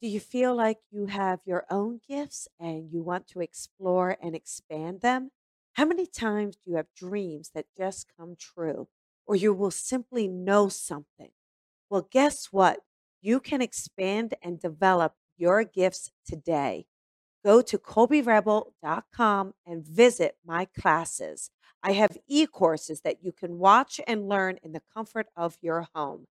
Do you feel like you have your own gifts and you want to explore and expand them? How many times do you have dreams that just come true, or you will simply know something? Well, guess what? You can expand and develop your gifts today. Go to colbyrebel.com and visit my classes. I have e courses that you can watch and learn in the comfort of your home.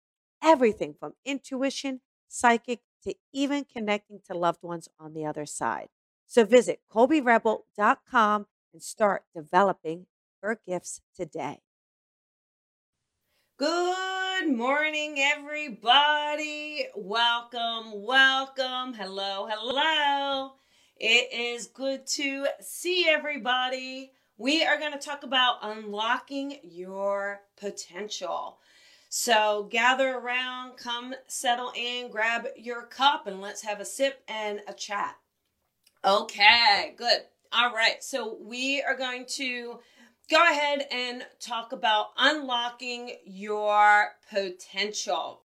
Everything from intuition, psychic, to even connecting to loved ones on the other side. So visit colbyrebel.com and start developing your gifts today. Good morning, everybody. Welcome, welcome. Hello, hello. It is good to see everybody. We are going to talk about unlocking your potential. So gather around, come settle in, grab your cup, and let's have a sip and a chat. Okay, good. All right, so we are going to go ahead and talk about unlocking your potential.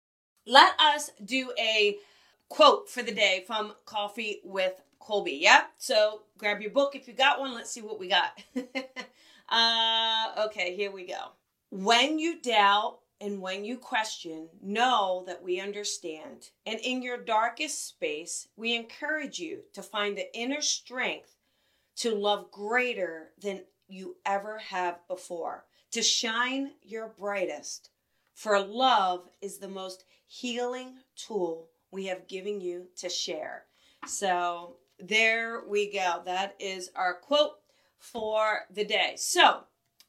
Let us do a quote for the day from Coffee with Colby. Yeah, so grab your book if you got one. Let's see what we got. uh, okay, here we go. When you doubt, and when you question, know that we understand. And in your darkest space, we encourage you to find the inner strength to love greater than you ever have before, to shine your brightest. For love is the most healing tool we have given you to share. So there we go. That is our quote for the day. So,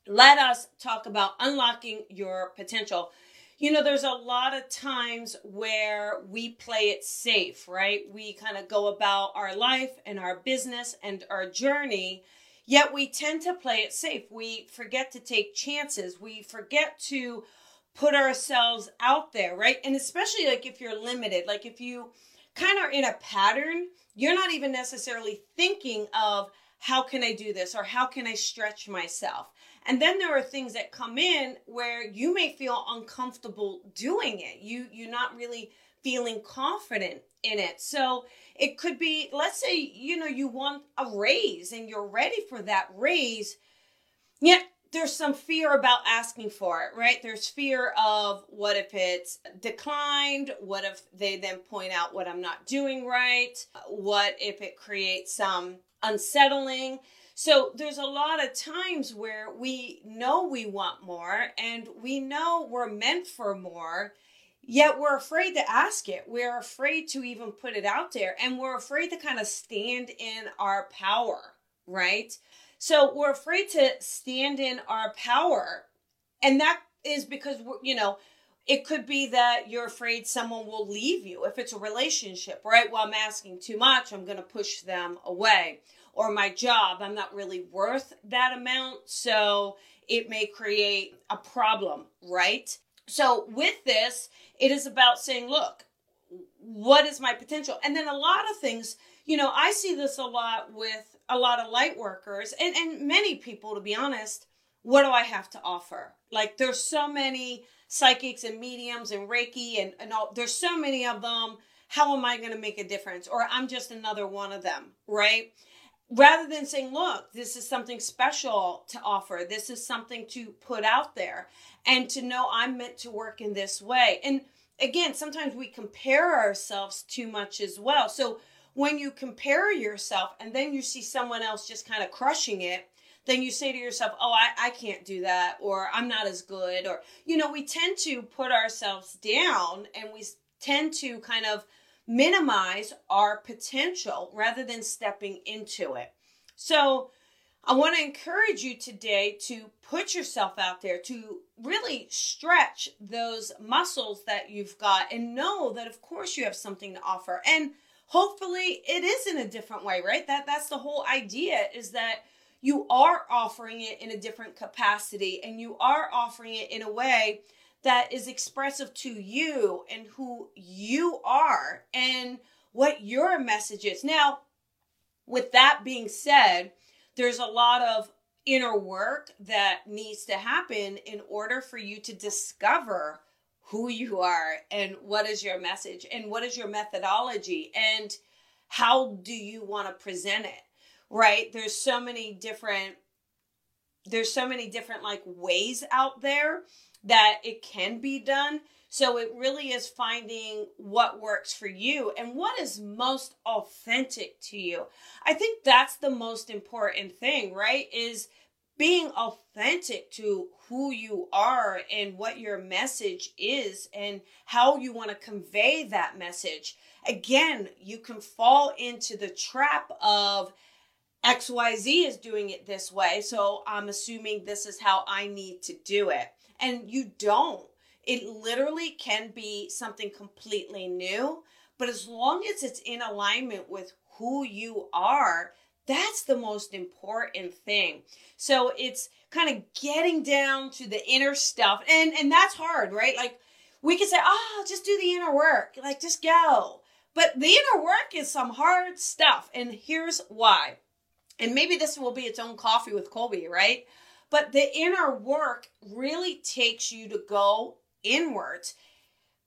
let us talk about unlocking your potential. You know, there's a lot of times where we play it safe, right? We kind of go about our life and our business and our journey, yet we tend to play it safe. We forget to take chances. We forget to put ourselves out there, right? And especially like if you're limited, like if you kind of are in a pattern, you're not even necessarily thinking of how can I do this or how can I stretch myself? And then there are things that come in where you may feel uncomfortable doing it. You you're not really feeling confident in it. So it could be let's say you know you want a raise and you're ready for that raise. Yet there's some fear about asking for it, right? There's fear of what if it's declined? What if they then point out what I'm not doing right? What if it creates some unsettling? So there's a lot of times where we know we want more and we know we're meant for more, yet we're afraid to ask it. We're afraid to even put it out there and we're afraid to kind of stand in our power, right? So we're afraid to stand in our power. And that is because, we're, you know, it could be that you're afraid someone will leave you if it's a relationship, right? Well, I'm asking too much, I'm going to push them away or my job, I'm not really worth that amount. So it may create a problem, right? So with this, it is about saying, look, what is my potential? And then a lot of things, you know, I see this a lot with a lot of light workers and, and many people, to be honest. What do I have to offer? Like there's so many psychics and mediums and Reiki and, and all there's so many of them. How am I going to make a difference? Or I'm just another one of them, right? rather than saying, look, this is something special to offer, this is something to put out there, and to know I'm meant to work in this way. And again, sometimes we compare ourselves too much as well. So when you compare yourself and then you see someone else just kind of crushing it, then you say to yourself, oh, I, I can't do that, or I'm not as good, or, you know, we tend to put ourselves down and we tend to kind of minimize our potential rather than stepping into it. So, I want to encourage you today to put yourself out there to really stretch those muscles that you've got and know that of course you have something to offer and hopefully it is in a different way right that that's the whole idea is that you are offering it in a different capacity and you are offering it in a way that is expressive to you and who you are and what your message is. Now, with that being said, there's a lot of inner work that needs to happen in order for you to discover who you are and what is your message and what is your methodology and how do you want to present it right? There's so many different there's so many different like ways out there that it can be done. So it really is finding what works for you and what is most authentic to you. I think that's the most important thing right is being authentic to who you are and what your message is and how you want to convey that message. Again, you can fall into the trap of XYZ is doing it this way, so I'm assuming this is how I need to do it. And you don't. It literally can be something completely new, but as long as it's in alignment with who you are, that's the most important thing. So it's kind of getting down to the inner stuff. And and that's hard, right? Like we can say, "Oh, just do the inner work." Like just go. But the inner work is some hard stuff, and here's why. And maybe this will be its own coffee with Colby, right? But the inner work really takes you to go inwards.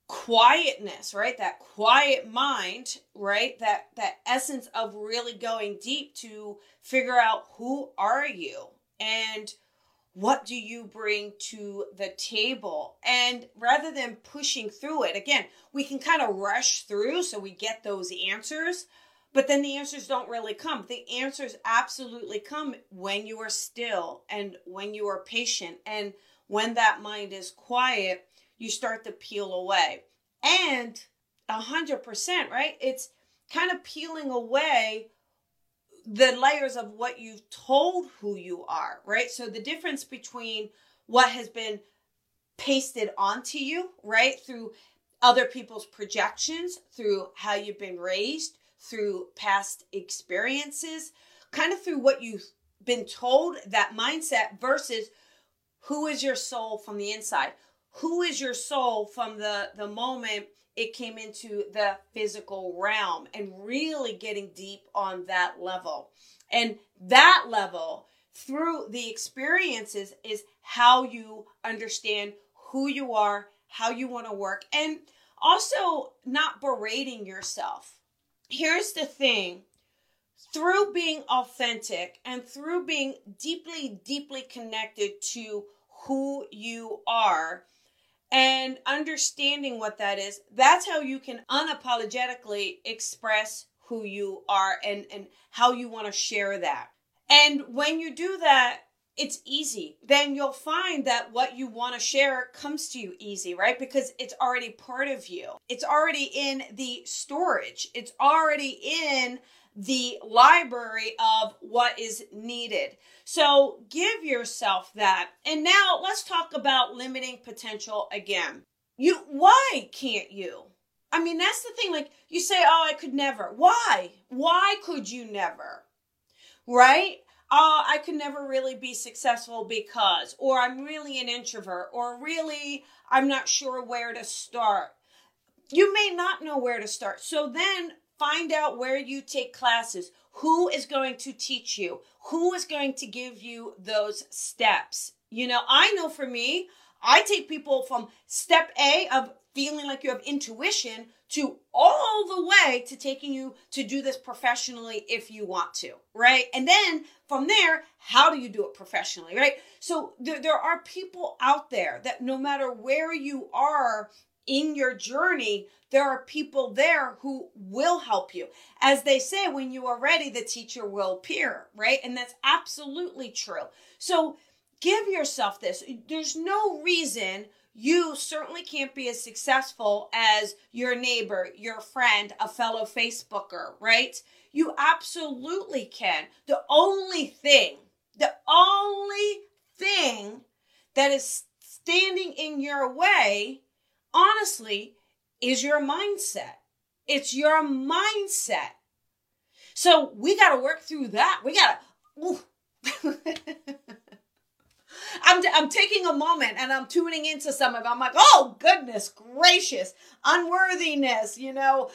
Quietness right? That quiet mind right? That that essence of really going deep to figure out who are you and what do you bring to the table? And rather than pushing through it again we can kind of rush through so we get those answers but then the answers don't really come the answers absolutely come when you are still and when you are patient and when that mind is quiet you start to peel away. And a hundred percent, right? It's kind of peeling away the layers of what you've told who you are, right? So the difference between what has been pasted onto you, right, through other people's projections, through how you've been raised, through past experiences, kind of through what you've been told, that mindset versus who is your soul from the inside? Who is your soul from the the moment it came into the physical realm and really getting deep on that level? And that level through the experiences is how you understand who you are how you want to work and also not berating yourself here's the thing. Through being authentic and through being deeply deeply connected to who you are and understanding what that is that's how you can unapologetically express who you are and and how you want to share that. And when you do that it's easy then you'll find that what you want to share comes to you easy right because it's already part of you it's already in the storage it's already in the library of what is needed. So give yourself that. And now let's talk about limiting potential again. You why can't you? I mean, that's the thing like you say, "Oh, I could never." Why? Why could you never? Right? Oh, I could never really be successful because or I'm really an introvert or really I'm not sure where to start. You may not know where to start. So then Find out where you take classes. Who is going to teach you? Who is going to give you those steps? You know, I know for me, I take people from step A of feeling like you have intuition to all the way to taking you to do this professionally if you want to, right? And then from there, how do you do it professionally, right? So there, there are people out there that no matter where you are in your journey, there are people there who will help you. As they say, when you are ready, the teacher will appear, right? And that's absolutely true. So give yourself this. There's no reason you certainly can't be as successful as your neighbor, your friend, a fellow Facebooker, right? You absolutely can. The only thing, the only thing that is standing in your way honestly is your mindset. It's your mindset. So we got to work through that. We got to. I'm, I'm taking a moment and I'm tuning into some of it. I'm like, oh, goodness gracious, unworthiness, you know,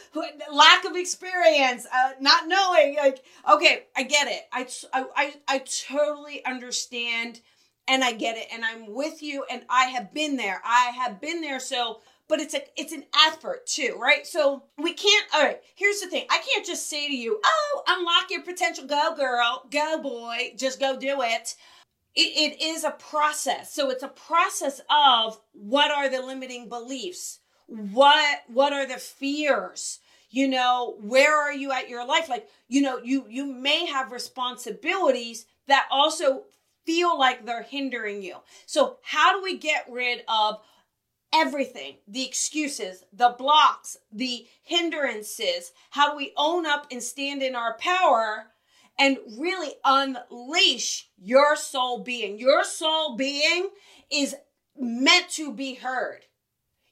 lack of experience, uh, not knowing. Like, okay, I get it. I, I, I totally understand and I get it and I'm with you and I have been there. I have been there. So but it's a it's an effort too, right? So we can't all right, here's the thing. I can't just say to you, "Oh, unlock your potential, go girl, go boy, just go do it." It, it is a process. So it's a process of what are the limiting beliefs? What what are the fears? You know, where are you at your life? Like, you know, you you may have responsibilities that also feel like they're hindering you. So, how do we get rid of everything the excuses, the blocks, the hindrances? How do we own up and stand in our power and really unleash your soul being? Your soul being is meant to be heard.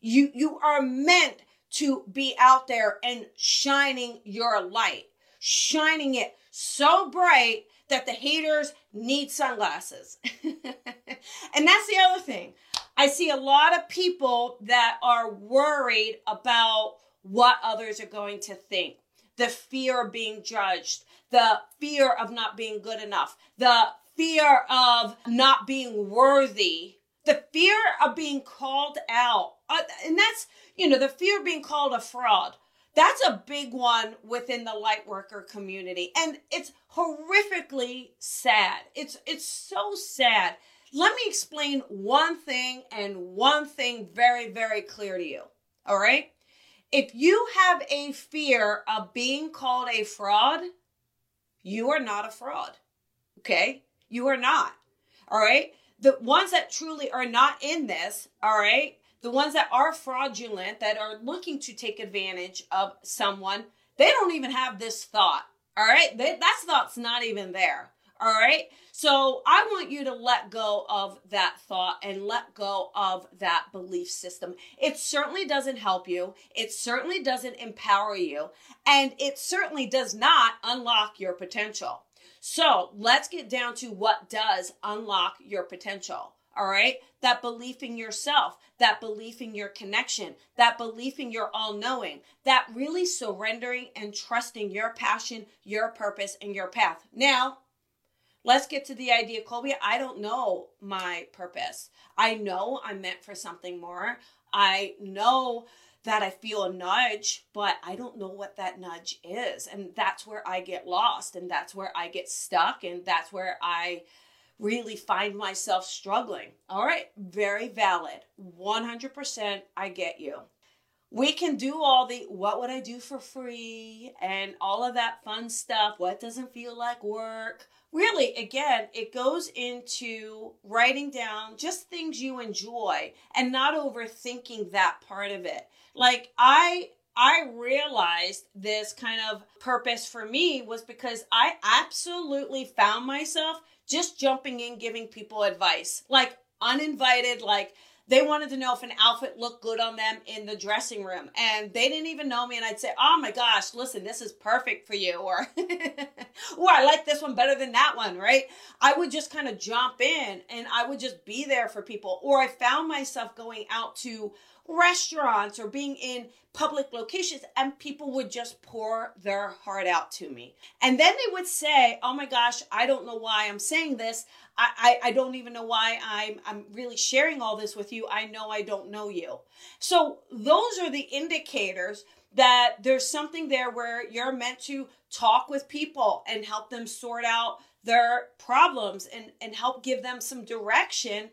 You you are meant to be out there and shining your light, shining it so bright that the haters need sunglasses. and that's the other thing. I see a lot of people that are worried about what others are going to think, the fear of being judged, the fear of not being good enough, the fear of not being worthy, the fear of being called out. Uh, and that's, you know, the fear of being called a fraud. That's a big one within the light worker community. And it's horrifically sad. It's it's so sad. Let me explain one thing and one thing very very clear to you. All right if you have a fear of being called a fraud you are not a fraud okay you are not all right the ones that truly are not in this all right the ones that are fraudulent, that are looking to take advantage of someone, they don't even have this thought. All right. They, that thought's not even there. All right. So I want you to let go of that thought and let go of that belief system. It certainly doesn't help you. It certainly doesn't empower you. And it certainly does not unlock your potential. So let's get down to what does unlock your potential. All right. That belief in yourself, that belief in your connection, that belief in your all knowing, that really surrendering and trusting your passion, your purpose, and your path. Now, let's get to the idea, Colby. I don't know my purpose. I know I'm meant for something more. I know that I feel a nudge, but I don't know what that nudge is. And that's where I get lost and that's where I get stuck and that's where I really find myself struggling. All right, very valid. 100% I get you. We can do all the what would I do for free and all of that fun stuff. What doesn't feel like work? Really, again, it goes into writing down just things you enjoy and not overthinking that part of it. Like, I I realized this kind of purpose for me was because I absolutely found myself just jumping in, giving people advice, like uninvited, like they wanted to know if an outfit looked good on them in the dressing room. And they didn't even know me. And i'd say oh my gosh listen this is perfect for you. Or or i like this one better than that one right? I would just kind of jump in and i would just be there for people. Or i found myself going out to restaurants or being in public locations and people would just pour their heart out to me. And then they would say, Oh my gosh, I don't know why I'm saying this. I, I, I, don't even know why I'm I'm really sharing all this with you. I know I don't know you. So those are the indicators that there's something there where you're meant to talk with people and help them sort out their problems and, and help give them some direction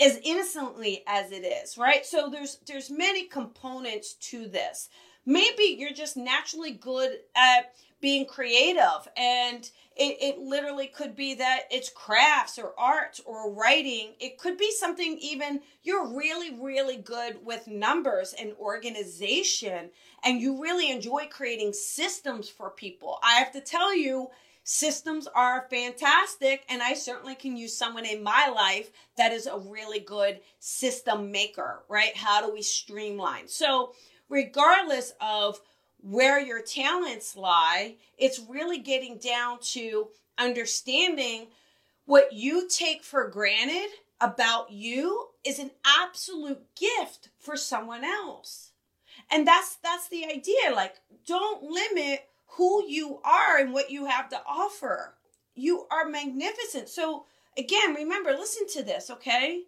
as innocently as it is, right? So there's there's many components to this. Maybe you're just naturally good at being creative and it, it literally could be that it's crafts or art or writing. It could be something even you're really, really good with numbers and organization, and you really enjoy creating systems for people. I have to tell you, Systems are fantastic, and I certainly can use someone in my life that is a really good system maker, right? How do we streamline? So, regardless of where your talents lie, it's really getting down to understanding what you take for granted about you is an absolute gift for someone else. And that's that's the idea. Like don't limit who you are and what you have to offer. You are magnificent. So, again, remember, listen to this, okay?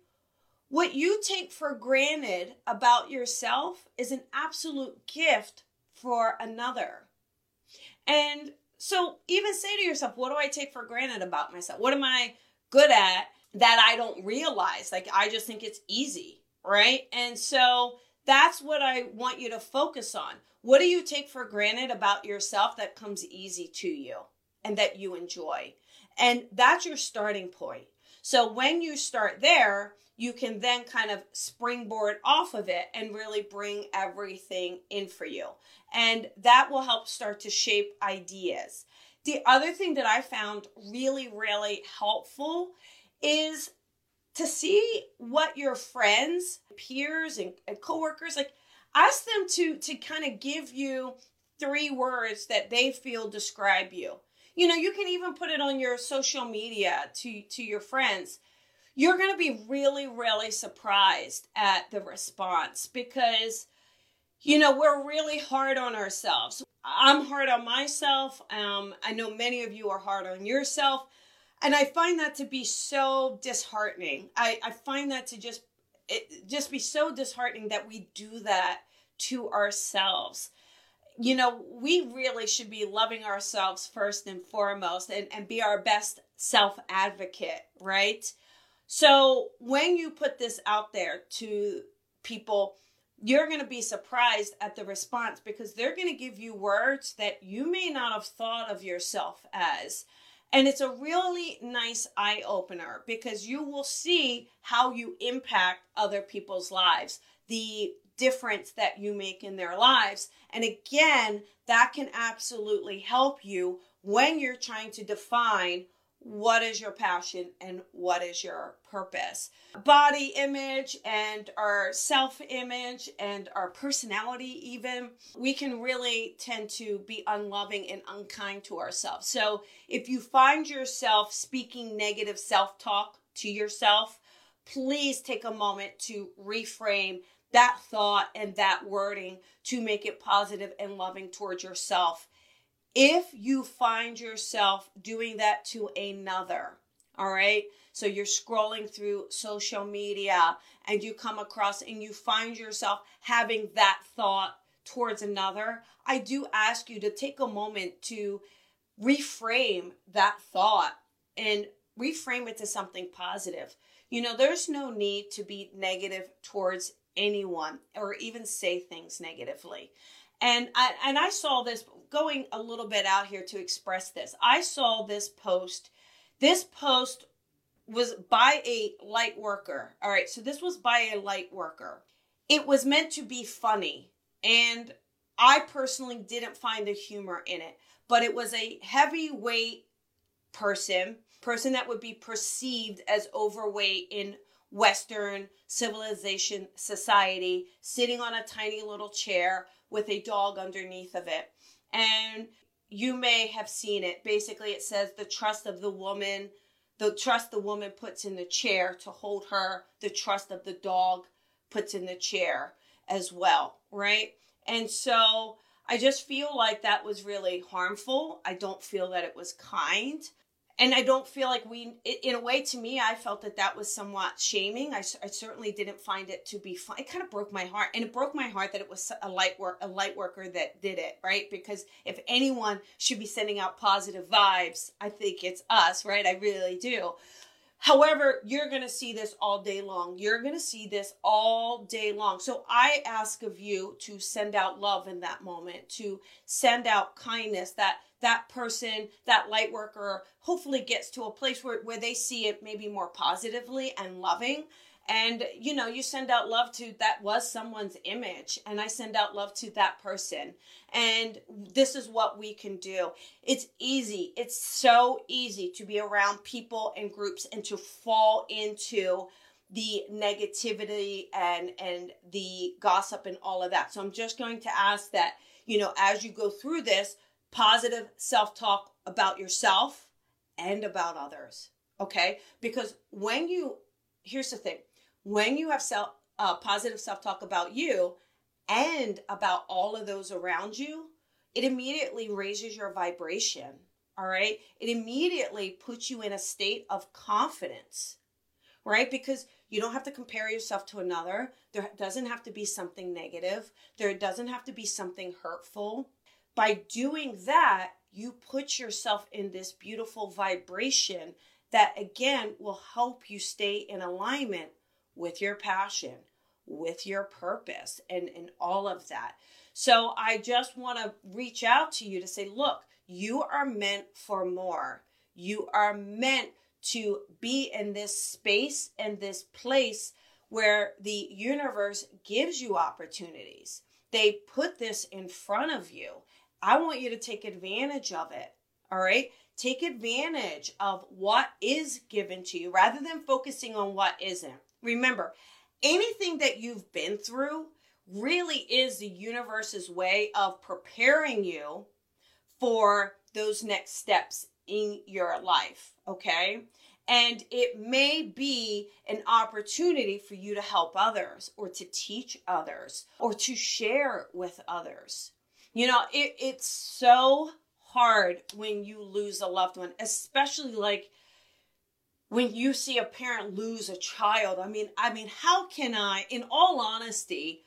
what you take for granted about yourself is an absolute gift for another. And so even say to yourself, what do I take for granted about myself? What am I good at that I don't realize? Like I just think it's easy, right? And so that's what I want you to focus on. What do you take for granted about yourself that comes easy to you and that you enjoy? And that's your starting point. So when you start there, you can then kind of springboard off of it and really bring everything in for you. And that will help start to shape ideas. The other thing that I found really, really helpful is to see what your friends, peers, and, and coworkers like. Ask them to to kind of give you three words that they feel describe you. You know, you can even put it on your social media to to your friends you're going to be really, really surprised at the response because, you know, we're really hard on ourselves. I'm hard on myself. Um, I know many of you are hard on yourself. And I find that to be so disheartening. I, I find that to just it just be so disheartening that we do that to ourselves you know, we really should be loving ourselves first and foremost and, and be our best self advocate, right? So when you put this out there to people, you're going to be surprised at the response because they're going to give you words that you may not have thought of yourself as. And it's a really nice eye opener because you will see how you impact other people's lives, the difference that you make in their lives. And again, that can absolutely help you when you're trying to define what is your passion and what is your purpose? Body image and our self image and our personality even we can really tend to be unloving and unkind to ourselves. So if you find yourself speaking negative self talk to yourself please take a moment to reframe that thought and that wording to make it positive and loving towards yourself if you find yourself doing that to another, all right? So you're scrolling through social media and you come across and you find yourself having that thought towards another, I do ask you to take a moment to reframe that thought and reframe it to something positive. You know, there's no need to be negative towards anyone or even say things negatively. And I and I saw this going a little bit out here to express this. I saw this post. This post was by a light worker. All right, so this was by a light worker. It was meant to be funny, and I personally didn't find the humor in it, but it was a heavyweight person, person that would be perceived as overweight in Western civilization society, sitting on a tiny little chair with a dog underneath of it. And you may have seen it. Basically, it says the trust of the woman, the trust the woman puts in the chair to hold her, the trust of the dog puts in the chair as well, right? And so I just feel like that was really harmful. I don't feel that it was kind and I don't feel like we, in a way, to me, I felt that that was somewhat shaming. I, I certainly didn't find it to be fun. It kind of broke my heart, and it broke my heart that it was a light work, a light worker that did it, right? Because if anyone should be sending out positive vibes, I think it's us, right? I really do. However, you're going to see this all day long. You're going to see this all day long. So I ask of you to send out love in that moment, to send out kindness that that person, that light worker, hopefully gets to a place where, where they see it maybe more positively and loving and you know you send out love to that was someone's image and i send out love to that person. And this is what we can do. It's easy. It's so easy to be around people and groups and to fall into the negativity and and the gossip and all of that. So i'm just going to ask that you know as you go through this positive self-talk about yourself and about others okay? Because when you here's the thing when you have self uh, positive self-talk about you and about all of those around you it immediately raises your vibration all right it immediately puts you in a state of confidence right? Because you don't have to compare yourself to another. There doesn't have to be something negative. There doesn't have to be something hurtful. By doing that, you put yourself in this beautiful vibration that again will help you stay in alignment with your passion, with your purpose, and, and all of that. So I just want to reach out to you to say, look, you are meant for more. You are meant to be in this space and this place where the universe gives you opportunities. They put this in front of you. I want you to take advantage of it. All right. Take advantage of what is given to you rather than focusing on what isn't. Remember, anything that you've been through really is the universe's way of preparing you for those next steps in your life. Okay. And it may be an opportunity for you to help others or to teach others or to share with others. You know, it, it's so hard when you lose a loved one, especially like when you see a parent lose a child. I mean, I mean, how can I, in all honesty,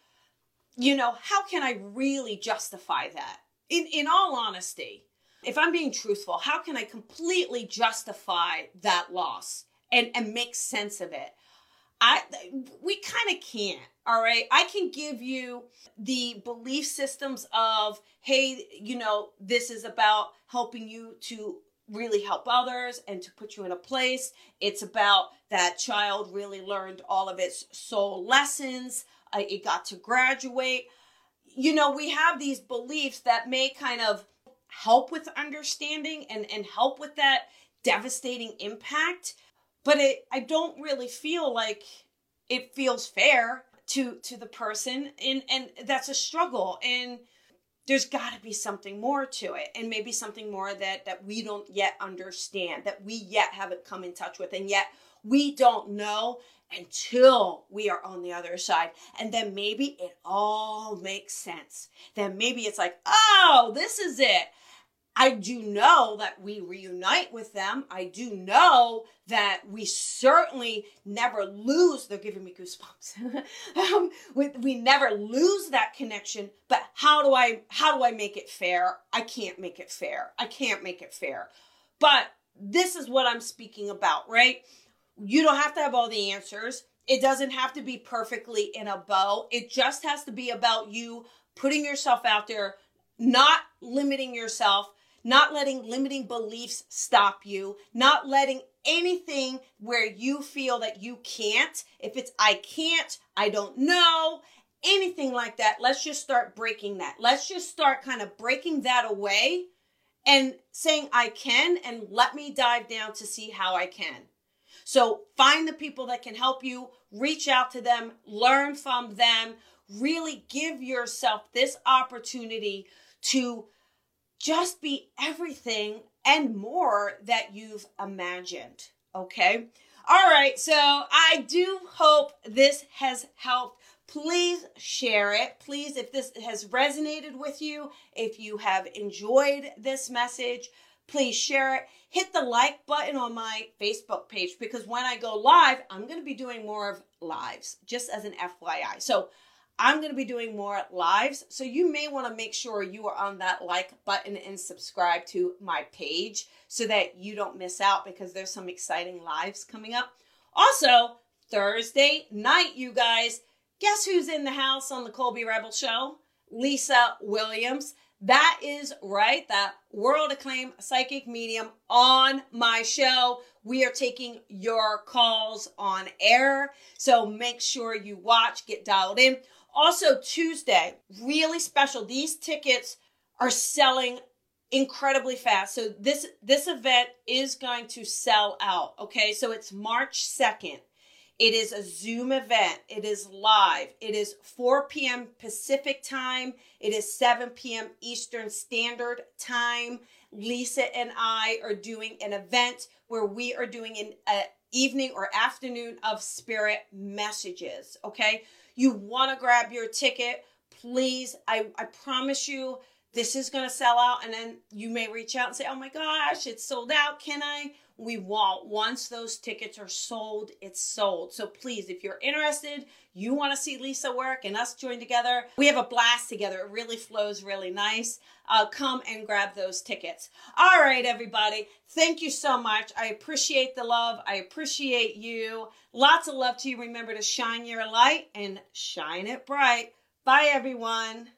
you know, how can I really justify that? In in all honesty, if I'm being truthful, how can I completely justify that loss and, and make sense of it? I we kind of can't. All right. I can give you the belief systems of, hey, you know, this is about helping you to really help others and to put you in a place. It's about that child really learned all of its soul lessons. Uh, it got to graduate. You know, we have these beliefs that may kind of help with understanding and, and help with that devastating impact. But it, I don't really feel like it feels fair to to the person and and that's a struggle and there's got to be something more to it and maybe something more that that we don't yet understand that we yet haven't come in touch with and yet we don't know until we are on the other side. And then maybe it all makes sense. Then maybe it's like, oh, this is it. I do know that we reunite with them. I do know that we certainly never lose. They're giving me goosebumps. um, we, we never lose that connection. But how do I how do I make it fair? I can't make it fair. I can't make it fair. But this is what I'm speaking about, right? You don't have to have all the answers. It doesn't have to be perfectly in a bow. It just has to be about you putting yourself out there, not limiting yourself not letting limiting beliefs stop you, not letting anything where you feel that you can't. If it's I can't, I don't know, anything like that, let's just start breaking that. Let's just start kind of breaking that away and saying I can and let me dive down to see how I can. So find the people that can help you, reach out to them, learn from them, really give yourself this opportunity to just be everything and more that you've imagined. Okay. All right. So I do hope this has helped. Please share it. Please, if this has resonated with you, if you have enjoyed this message, please share it. Hit the like button on my Facebook page because when I go live, I'm going to be doing more of lives, just as an FYI. So I'm going to be doing more lives. So you may want to make sure you are on that like button and subscribe to my page so that you don't miss out because there's some exciting lives coming up. Also, Thursday night, you guys, guess who's in the house on the Colby Rebel Show? Lisa Williams. That is right, that world acclaimed psychic medium on my show. We are taking your calls on air. So make sure you watch, get dialed in. Also, Tuesday, really special. These tickets are selling incredibly fast. So this this event is going to sell out. Okay, so it's March 2nd. It is a Zoom event. It is live. It is 4 p.m. Pacific time. It is 7 p.m. Eastern Standard Time. Lisa and I are doing an event where we are doing an uh, evening or afternoon of spirit messages. Okay, you want to grab your ticket, please, I, I promise you, this is going to sell out. And then you may reach out and say, oh my gosh, it's sold out. Can I? We won't. Once those tickets are sold, it's sold. So please, if you're interested, you want to see Lisa work and us join together, we have a blast together. It really flows really nice. Uh, come and grab those tickets. All right, everybody. Thank you so much. I appreciate the love. I appreciate you. Lots of love to you. Remember to shine your light and shine it bright. Bye, everyone.